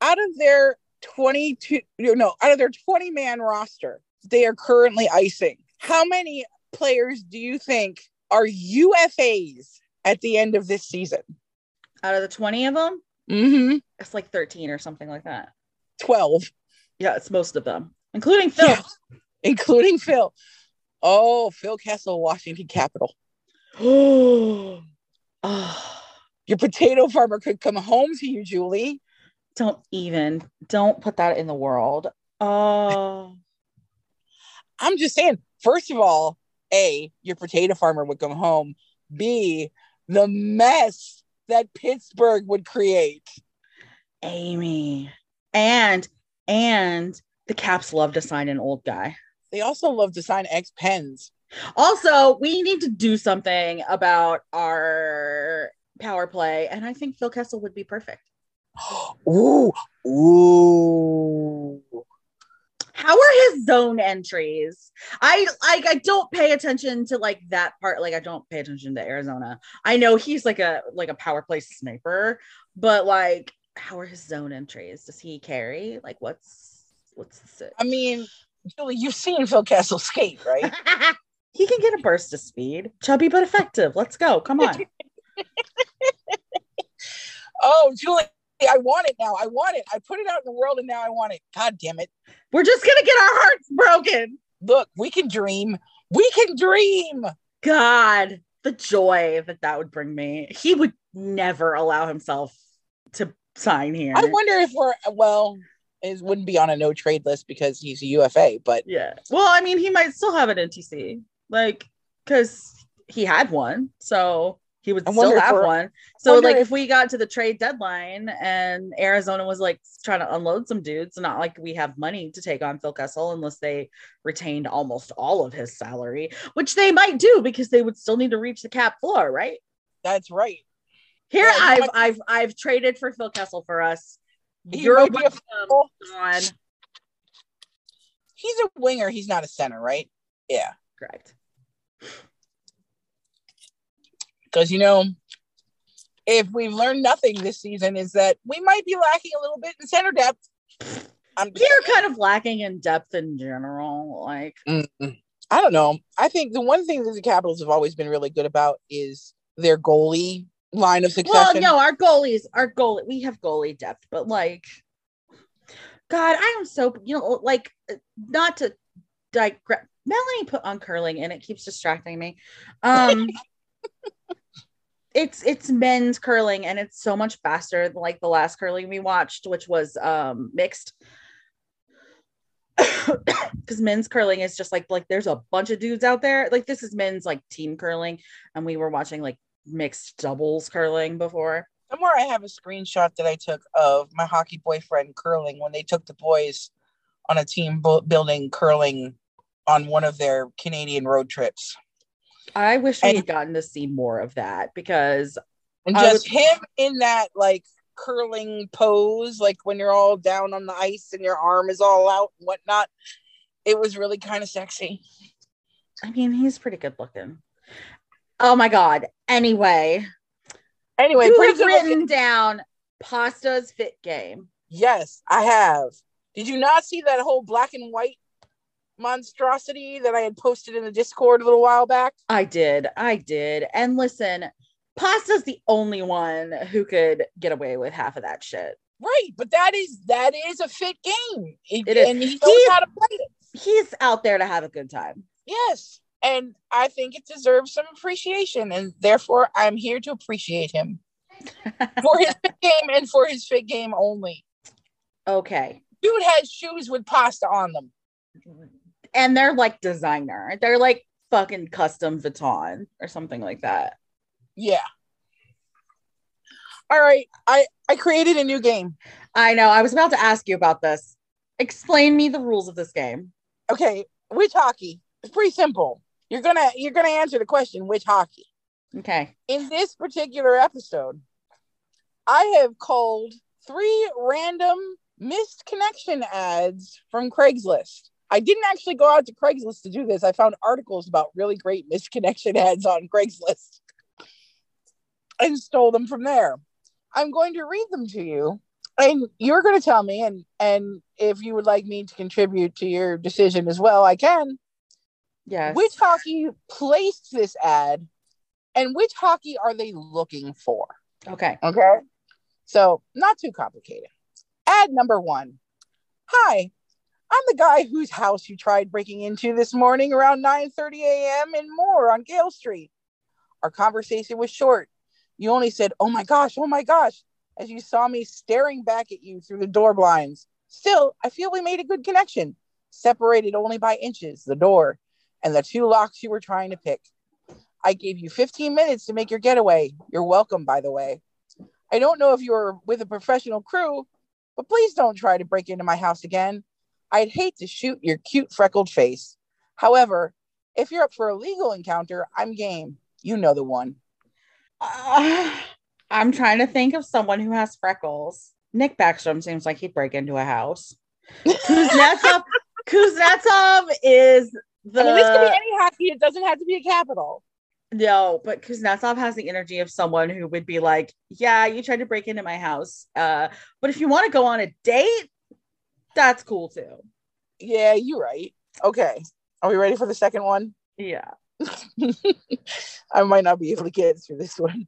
Speaker 1: Out of their twenty two, no, out of their twenty man roster, they are currently icing. How many players do you think are UFAs at the end of this season?
Speaker 2: Out of the 20 of them,
Speaker 1: Mm-hmm.
Speaker 2: it's like 13 or something like that.
Speaker 1: Twelve,
Speaker 2: Yeah, it's most of them, including Phil.
Speaker 1: Yeah. including Phil. Oh, Phil Kessel, Washington Capital.
Speaker 2: oh,
Speaker 1: Your potato farmer could come home to you, Julie.
Speaker 2: don't even, don't put that in the world. Oh,
Speaker 1: I'm just saying, first of all, A, your potato farmer would come home. B, the mess that Pittsburgh would create.
Speaker 2: Amy. And, and the Caps love to sign an old guy.
Speaker 1: They also love to sign ex pens.
Speaker 2: Also, we need to do something about our power play. And I think Phil Kessel would be perfect.
Speaker 1: Ooh, ooh.
Speaker 2: How are his zone entries? I like I don't pay attention to like that part. Like I don't pay attention to Arizona. I know he's like a like a power play sniper, but like how are his zone entries? Does he carry? Like what's what's the
Speaker 1: I mean, Julie, you've seen Phil Kessel skate, right?
Speaker 2: he can get a burst of speed. Chubby but effective. Let's go. Come on.
Speaker 1: oh, Julie, I want it now. I want it. I put it out in the world and now I want it. God damn it.
Speaker 2: We're just gonna get our hearts broken.
Speaker 1: Look, we can dream. We can dream.
Speaker 2: God, the joy that that would bring me. He would never allow himself to sign here.
Speaker 1: I wonder if we're, well, it wouldn't be on a no trade list because he's a UFA, but
Speaker 2: Yeah. Well, I mean, he might still have an NTC, like, because he had one, so he would
Speaker 1: I
Speaker 2: still have one. So, like, if,
Speaker 1: if-
Speaker 2: we got to the trade deadline and Arizona was like trying to unload some dudes, not like we have money to take on Phil Kessel unless they retained almost all of his salary, which they might do because they would still need to reach the cap floor, right?
Speaker 1: that's right.
Speaker 2: Here,
Speaker 1: Yeah,
Speaker 2: I've
Speaker 1: might-
Speaker 2: I've I've traded for Phil Kessel for us.
Speaker 1: He
Speaker 2: You're
Speaker 1: might be a
Speaker 2: welcome, John.
Speaker 1: He's a winger. He's not a center, right? Yeah.
Speaker 2: Correct.
Speaker 1: Because, you know, if we've learned nothing this season, is that we might be lacking a little bit in center depth. I'm
Speaker 2: You're kind of lacking in depth in general. Like,
Speaker 1: Mm-mm. I don't know. I think the one thing that the Capitals have always been really good about is their goalie line of succession.
Speaker 2: well, no, our goalies, our goalie, we have goalie depth, but like, God, I am so you know, like, not to digress. Melanie put on curling, and it keeps distracting me. Um, it's it's men's curling, and it's so much faster than like the last curling we watched, which was um mixed. because men's curling is just like like there's a bunch of dudes out there like this is men's like team curling and we were watching like mixed doubles curling before
Speaker 1: Somewhere I have a screenshot that I took of my hockey boyfriend curling when they took the boys on a team bu- building curling on one of their Canadian road trips.
Speaker 2: I wish we
Speaker 1: And-
Speaker 2: had gotten to see more of that because
Speaker 1: And
Speaker 2: I
Speaker 1: just him in that like curling pose, like when you're all down on the ice and your arm is all out and whatnot. It was really kind of sexy.
Speaker 2: i mean he's pretty good looking oh my god anyway
Speaker 1: Anyway,
Speaker 2: you have written
Speaker 1: looking.
Speaker 2: down pasta's fit game
Speaker 1: Yes, I have. Did you not see that whole black and white monstrosity that I had posted in the Discord a little while back?
Speaker 2: i did i did and listen pasta's the only one who could get away with half of that shit
Speaker 1: Right, but that is that is a fit game. It- and he knows
Speaker 2: He-
Speaker 1: how to play it.
Speaker 2: he's out there to have a good time
Speaker 1: Yes. And I think it deserves some appreciation, and therefore I'm here to appreciate him for his fit game and for his fit game only.
Speaker 2: okay
Speaker 1: Dude has shoes with pasta on them. Mm-hmm.
Speaker 2: And they're like designer. They're like fucking custom Vuitton or something like that.
Speaker 1: Yeah. All right, I I created a new game.
Speaker 2: I know. I was about to ask you about this. Explain me the rules of this game.
Speaker 1: Okay, which hockey? It's pretty simple. You're gonna you're gonna answer the question which hockey.
Speaker 2: Okay.
Speaker 1: In this particular episode, I have called three random missed connection ads from Craigslist. I didn't actually go out to Craigslist to do this. I found articles about really great misconnection ads on Craigslist and stole them from there. I'm going to read them to you and you're going to tell me and and if you would like me to contribute to your decision as well, I can.
Speaker 2: Yes.
Speaker 1: Which hockey placed this ad and which hockey are they looking for?
Speaker 2: Okay.
Speaker 1: Okay. So, not too complicated. Ad number one Hi, I'm the guy whose house you tried breaking into this morning around 9:30 a.m. and more on Gale Street. Our conversation was short. You only said, Oh my gosh, oh my gosh, as you saw me staring back at you through the door blinds. Still, I feel we made a good connection, separated only by inches, the door, and the two locks you were trying to pick. I gave you 15 minutes to make your getaway. You're welcome, by the way. I don't know if you were with a professional crew, but please don't try to break into my house again. I'd hate to shoot your cute freckled face. However, if you're up for a legal encounter, I'm game. You know the one.
Speaker 2: Uh, I'm trying to think of someone who has freckles. Nick Backstrom seems like he'd break into a house. Kuznetsov, Kuznetsov is the
Speaker 1: I mean, this could be any hockey. It doesn't have to be a capital.
Speaker 2: no, but Kuznetsov has the energy of someone who would be like, "Yeah, you tried to break into my house, uh, but if you want to go on a date, that's cool too."
Speaker 1: Yeah, you're right. Okay. Are we ready for the second one?
Speaker 2: Yeah.
Speaker 1: I might not be able to get through this one.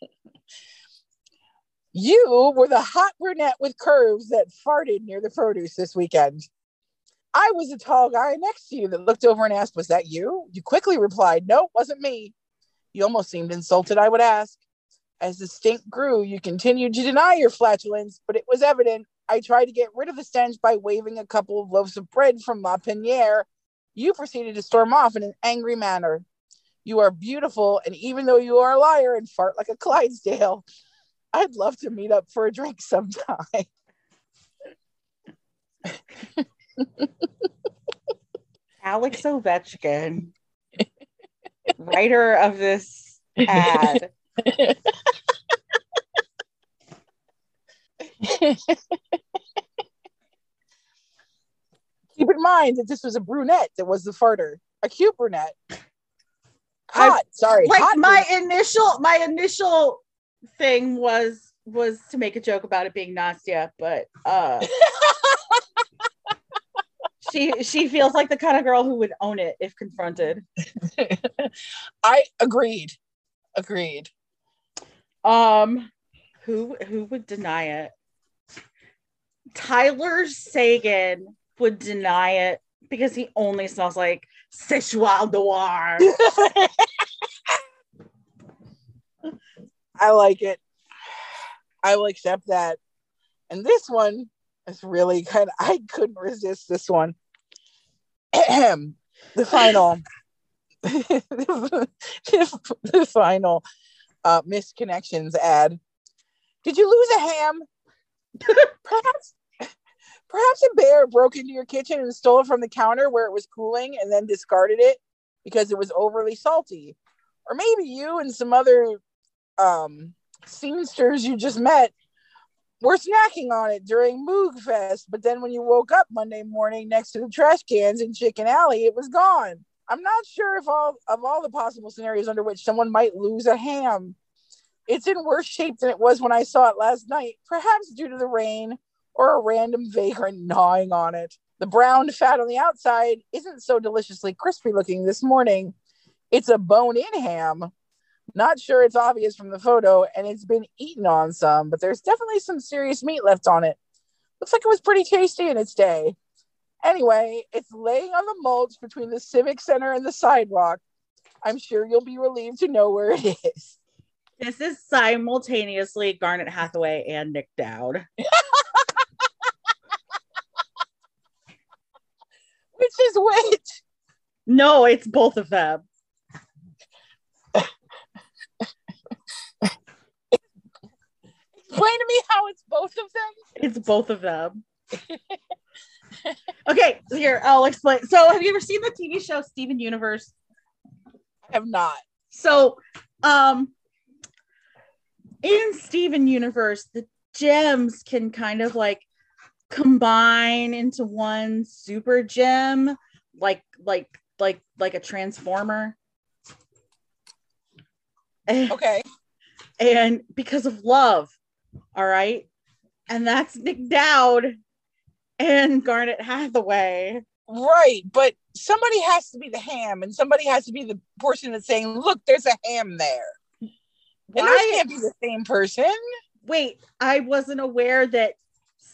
Speaker 1: you were the hot brunette with curves that farted near the produce this weekend. I was the tall guy next to you that looked over and asked, Was that you? You quickly replied, No, it wasn't me. You almost seemed insulted, I would ask. As the stink grew, you continued to deny your flatulence, but it was evident. I tried to get rid of the stench by waving a couple of loaves of bread from La Piniere. You proceeded to storm off in an angry manner. You are beautiful, and even though you are a liar and fart like a Clydesdale, I'd love to meet up for a drink sometime.
Speaker 2: Alex Ovechkin, writer of this ad.
Speaker 1: Keep in mind that this was a brunette that was the farter, a cute brunette. Hot, sorry,
Speaker 2: like
Speaker 1: hot
Speaker 2: my
Speaker 1: brunette.
Speaker 2: initial my initial thing was was to make a joke about it being Nastya, but uh she she feels like the kind of girl who would own it if confronted.
Speaker 1: I agreed, agreed.
Speaker 2: Um who who would deny it? Tyler Seguin would deny it because he only smells like Szechuan noir.
Speaker 1: I like it. I will accept that. And this one is really kind of, I couldn't resist this one. The final, the, final uh, misconnections ad. Did you lose a ham? perhaps, perhaps a bear broke into your kitchen and stole it from the counter where it was cooling and then discarded it because it was overly salty. Or maybe you and some other um scenesters you just met were snacking on it during Moog Fest, but then when you woke up Monday morning next to the trash cans in Chicken Alley, it was gone. I'm not sure if all of all the possible scenarios under which someone might lose a ham. It's in worse shape than it was when I saw it last night, perhaps due to the rain or a random vagrant gnawing on it. The brown fat on the outside isn't so deliciously crispy looking this morning. It's a bone in ham. Not sure it's obvious from the photo, and it's been eaten on some, but there's definitely some serious meat left on it. Looks like it was pretty tasty in its day. Anyway, it's laying on the mulch between the Civic Center and the sidewalk. I'm sure you'll be relieved to know where it is.
Speaker 2: This is simultaneously Garnet Hathaway and Nic Dowd.
Speaker 1: Which is which?
Speaker 2: No, it's both of them.
Speaker 1: Explain to me how it's both of them.
Speaker 2: It's both of them. okay, here I'll explain. So, have you ever seen the TV show Steven Universe?
Speaker 1: I have not.
Speaker 2: So, Um, in Steven Universe, the gems can kind of like combine into one super gem, like like like like a transformer. Eh.
Speaker 1: Okay.
Speaker 2: and because of love, all right, and that's Nic Dowd and Garnet Hathaway.
Speaker 1: Right, but somebody has to be the ham, and somebody has to be the person that's saying, "Look, there's a ham there." And
Speaker 2: Why?
Speaker 1: can't be the same person.
Speaker 2: Wait, I wasn't aware that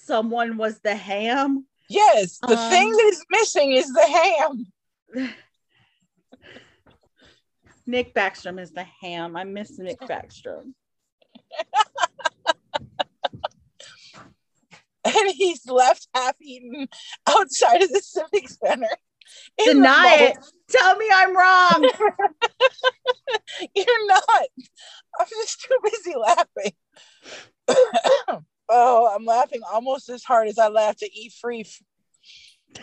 Speaker 2: someone was the ham.
Speaker 1: Yes, the
Speaker 2: Um,
Speaker 1: thing that is missing is the ham.
Speaker 2: Nick Backstrom is the ham. I miss Nick Backstrom.
Speaker 1: And he's left half eaten outside of the Civic Center.
Speaker 2: Deny it. Tell me I'm wrong.
Speaker 1: You're not. I'm just too busy laughing. oh, I'm laughing almost as hard as I laughed at E Free.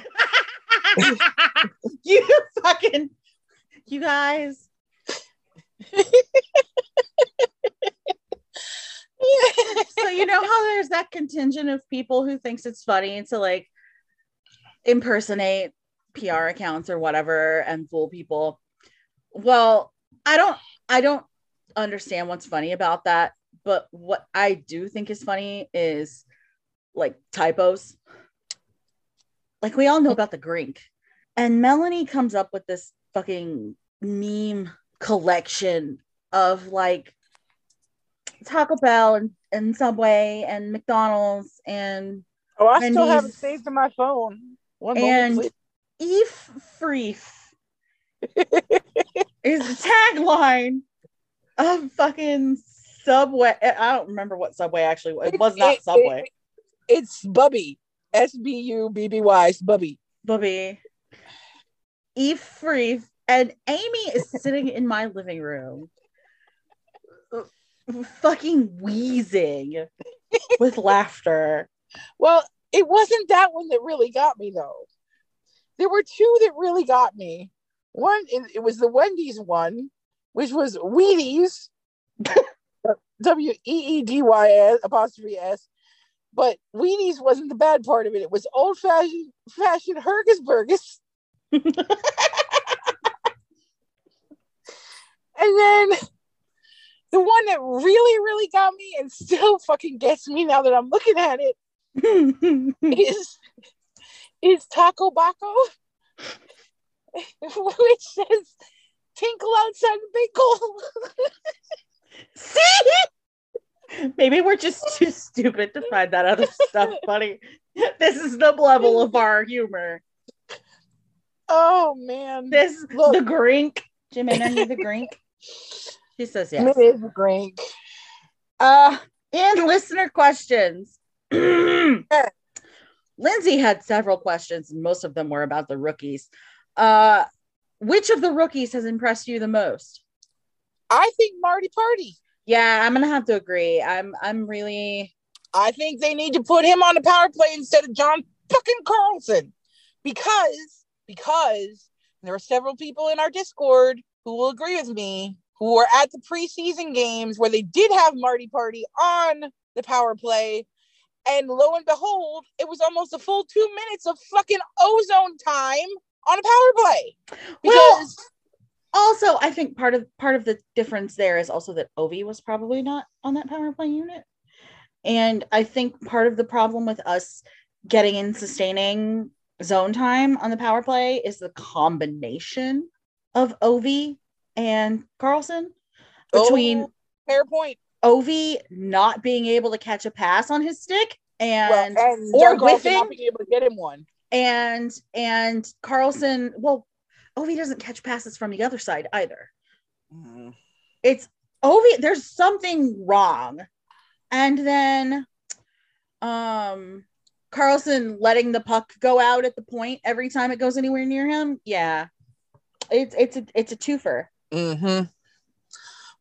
Speaker 2: you fucking you guys. So you know how there's that contingent of people who thinks it's funny to like impersonate PR accounts or whatever and fool people. Well, I don't I don't understand what's funny about that, but what I do think is funny is like typos. Like we all know about the Grink. And Melanie comes up with this fucking meme collection of like Taco Bell and, and Subway and McDonald's and
Speaker 1: Oh, I still have it
Speaker 2: Wendy's.
Speaker 1: saved in my phone. One
Speaker 2: And-
Speaker 1: moment,
Speaker 2: Eve Freef is the tagline of fucking Subway. Eh, I don't remember what Subway actually was. It was not
Speaker 1: It-
Speaker 2: Subway.
Speaker 1: it- it's Bubby. S B U B B Y. Bubby.
Speaker 2: Bubby. Eve Freef and Amy is sitting in my living room, fucking wheezing with laughter.
Speaker 1: Well, it wasn't that one that really got me though. There were two that really got me. One, it, it was the Wendy's one, which was Wheaties, W E E D Y S apostrophe S. But Wheaties wasn't the bad part of it. It was old fashioned fashioned Hergesburgers. and then the one that really, really got me and still fucking gets me now that I'm looking at it is is Taco Baco, which says "Tinkle outside the big hole."
Speaker 2: See? Maybe we're just too stupid to find that other stuff funny. This is the level of our humor.
Speaker 1: oh man,
Speaker 2: This
Speaker 1: Look.
Speaker 2: the Grink. Jimena, you the Grink? She says yes.
Speaker 1: it is a drink.
Speaker 2: Uh, and listener questions. Lindsay had several questions, and most of them were about the rookies. Uh, which of the rookies has impressed you the most?
Speaker 1: I think Marty Party.
Speaker 2: Yeah, I'm gonna have to agree. I'm I'm really
Speaker 1: I think they need to put him on the power play instead of John fucking Carlson, because because there are several people in our Discord who will agree with me who were at the preseason games where they did have Marty Party on the power play. And lo and behold, it was almost a full two minutes of fucking ozone time on a power play.
Speaker 2: Well,
Speaker 1: Because
Speaker 2: also I think part of part of the difference there is also that Ovi was probably not on that power play unit. And I think part of the problem with us getting in sustaining zone time on the power play is the combination of Ovi and Carlson between
Speaker 1: Oh, fair point.
Speaker 2: Ovi not being able to catch a pass on his stick and
Speaker 1: well, and
Speaker 2: or
Speaker 1: John Carlson not being able to get him one.
Speaker 2: and and Carlson, well, Ovi doesn't catch passes from the other side either. It's Ovi, there's something wrong. And then um Carlson letting the puck go out at the point every time it goes anywhere near him. Yeah. It's it's a it's a twofer.
Speaker 1: Mm-hmm.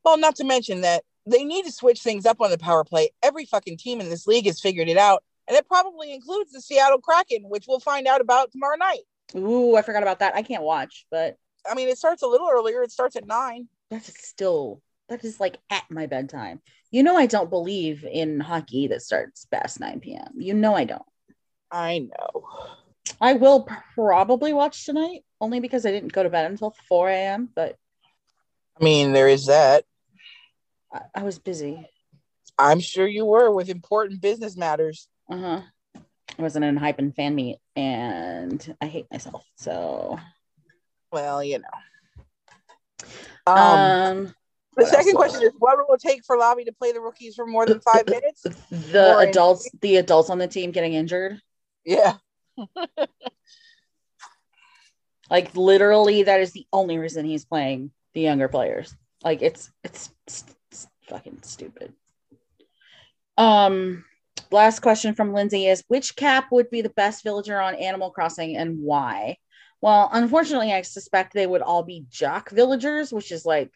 Speaker 1: Well, not to mention that they need to switch things up on the power play. Every fucking team in this league has figured it out. And it probably includes the Seattle Kraken, which we'll find out about tomorrow night.
Speaker 2: Ooh, I forgot about that. I can't watch, but
Speaker 1: I mean, it starts a little earlier. It starts at nine.
Speaker 2: that's still that is like at my bedtime. You know I don't believe in hockey that starts past 9 p.m. You know I don't.
Speaker 1: I know.
Speaker 2: I will probably watch tonight only because I didn't go to bed until 4 a.m. But
Speaker 1: I mean, there is that.
Speaker 2: I, I was busy.
Speaker 1: I'm sure you were with important business matters.
Speaker 2: Uh huh. I wasn't in hype and fan meet, and I hate myself. So,
Speaker 1: Well, you know. Um,
Speaker 2: um,
Speaker 1: the second question is what will it take for Lobby to play the rookies for more than five minutes?
Speaker 2: the
Speaker 1: Or-
Speaker 2: adults, the adults on the team getting injured.
Speaker 1: Yeah.
Speaker 2: Like literally, that is the only reason he's playing the younger players. Like it's it's, it's, it's fucking stupid. Um, last question from Lindsay is: Which cap would be the best villager on Animal Crossing and why? Well, unfortunately, I suspect they would all be jock villagers, which is like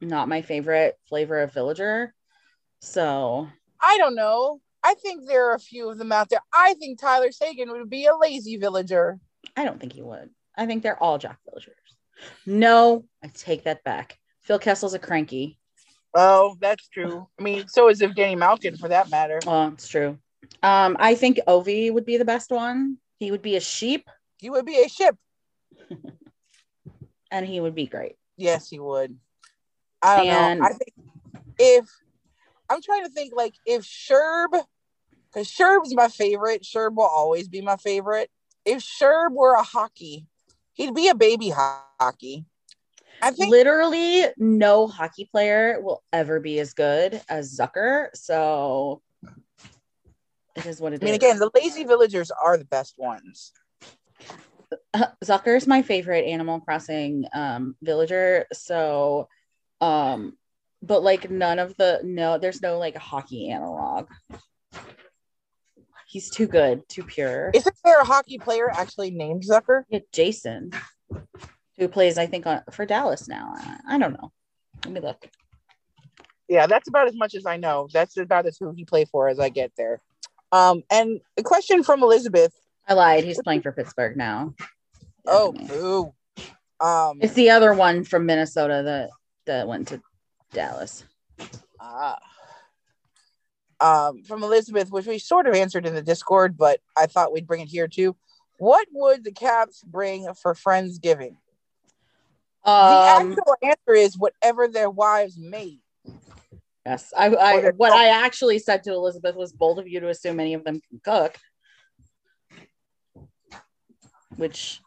Speaker 2: not my favorite flavor of villager. So
Speaker 1: I don't know. I think there are a few of them out there. I think Tyler Seguin would be a lazy villager.
Speaker 2: I don't think he would. I think they're all jock villagers. No, I take that back. Phil Kessel's a cranky.
Speaker 1: Oh, that's true. I mean, so is Evgeni Malkin for that matter.
Speaker 2: Oh, it's true. Um, I think Ovi would be the best one. He would be a sheep
Speaker 1: He would be a ship.
Speaker 2: and he would be great.
Speaker 1: Yes, he would. I don't
Speaker 2: And-
Speaker 1: know. I think if I'm trying to think like if Sherb, because Sherb's my favorite. Sherb will always be my favorite. If Sherb were a hockey, he'd be a baby ho- hockey. Think
Speaker 2: Literally, no hockey player will ever be as good as Zucker. So it is what it is.
Speaker 1: I mean again, the lazy villagers are the best ones.
Speaker 2: Zucker is my favorite Animal Crossing um, villager. So, um, but like none of the no, there's no like hockey analog. He's too good, too pure.
Speaker 1: Isn't there a hockey player actually named Zucker?
Speaker 2: Yeah, Jason, who plays, I think, on for Dallas now. I, I don't know. Let me look.
Speaker 1: Yeah, that's about as much as I know. That's about as who he played for as I get there. Um, and a question from Elizabeth.
Speaker 2: I lied. He's playing for Pittsburgh now.
Speaker 1: Oh, boo. Um,
Speaker 2: it's the other one from Minnesota that that went to Dallas.
Speaker 1: Ah. Um, from Elizabeth, which we sort of answered in the Discord, but I thought we'd bring it here too. What would the Caps bring for Friendsgiving? The
Speaker 2: Um,
Speaker 1: actual answer is whatever their wives made.
Speaker 2: yes, I, I what. I actually said to Elizabeth was bold of you to assume any of them can cook. Which,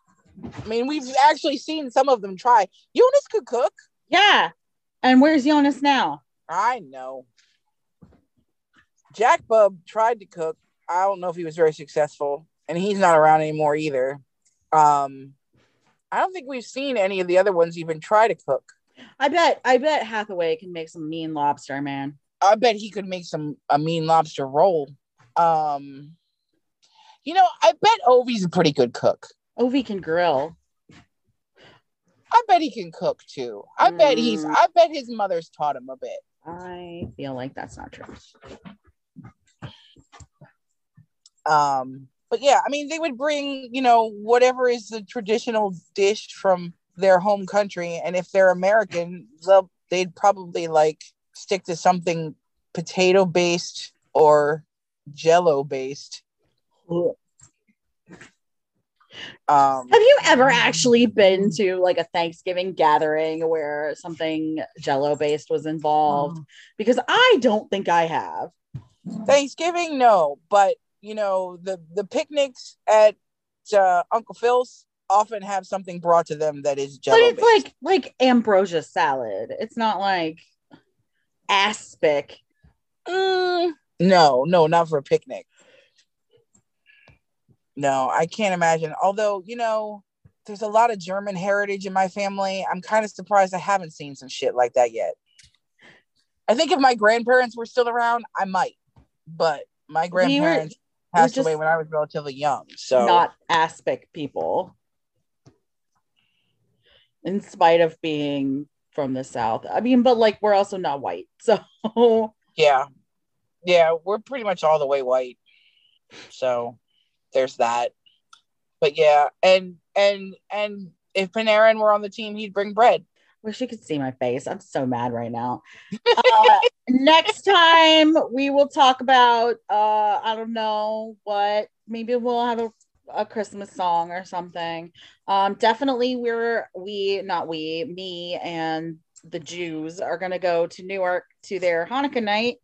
Speaker 1: I mean, we've actually seen some of them try. Jonas could cook.
Speaker 2: yeah. And where's Jonas now?
Speaker 1: I know. Jakub tried to cook. I don't know if he was very successful, and he's not around anymore either. Um, I don't think we've seen any of the other ones even try to cook.
Speaker 2: I bet I bet Hathaway can make some mean lobster, man.
Speaker 1: I bet he could make some a mean lobster roll. Um, you know, I bet Ovi's a pretty good cook.
Speaker 2: Ovi can grill.
Speaker 1: I bet he can cook too. I bet he's.
Speaker 2: Mm.
Speaker 1: I bet his mother's taught him a bit.
Speaker 2: I feel like that's not true.
Speaker 1: Um, but yeah, I mean, they would bring you know whatever is the traditional dish from their home country, and if they're American, they'll they'd probably like stick to something potato based or Jello based. Um,
Speaker 2: Have you ever actually been to like a Thanksgiving gathering where something jello based was involved? Because I don't think I have.
Speaker 1: Thanksgiving, no, but you know the the picnics at uh, Uncle Phil's often have something brought to them that is
Speaker 2: But it's
Speaker 1: based.
Speaker 2: like like ambrosia salad. It's not like aspic.
Speaker 1: Mm, no, no, not for a picnic. No, I can't imagine. Although, you know, there's a lot of German heritage in my family. I'm kind of surprised I haven't seen some shit like that yet. I think if my grandparents were still around, I might. But my grandparents passed away when I was relatively young. So
Speaker 2: Not aspic people. In spite of being from the south. I mean, but like we're also not white. So
Speaker 1: yeah. Yeah, we're pretty much all the way white. So there's that. But yeah, and and and if Panarin were on the team, he'd bring bread.
Speaker 2: Wish you could see my face. I'm so mad right now. Uh, next time we will talk about uh I don't know what. Maybe we'll have a, a Christmas song or something. Um definitely we're we not we, me and the Jews are gonna go to Newark to their Hanukkah night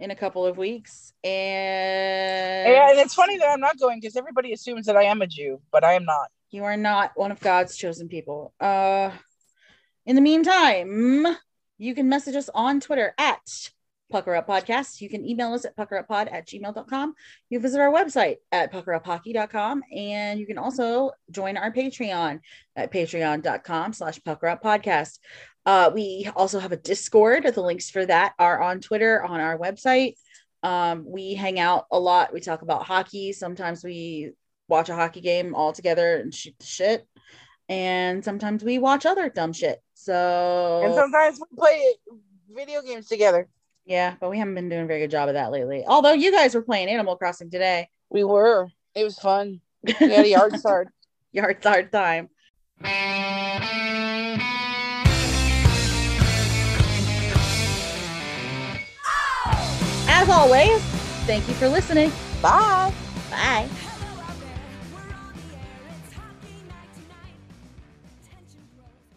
Speaker 2: in a couple of weeks. And
Speaker 1: Yeah, and it's funny that I'm not going because everybody assumes that I am a Jew, but I am not.
Speaker 2: you are not one of God's chosen people. Uh in the meantime, you can message us on Twitter at Pucker Up Podcast. You can email us at puckeruppod at gmail.com. You visit our website at puckeruphockey.com. And you can also join our Patreon at patreon.com slash puckerup podcast. Uh, we also have a Discord. The links for that are on Twitter, on our website. Um, we hang out a lot. We talk about hockey. Sometimes we watch a hockey game all together and shoot the shit. And sometimes we watch other dumb shit. So
Speaker 1: And sometimes we play video games together.
Speaker 2: yeah, but we haven't been doing a very good job of that lately. Although you guys were playing Animal Crossing today.
Speaker 1: We were. It was fun. We had a yard start.
Speaker 2: Yard hard time. As always, thank you for listening.
Speaker 1: Bye.
Speaker 2: Bye.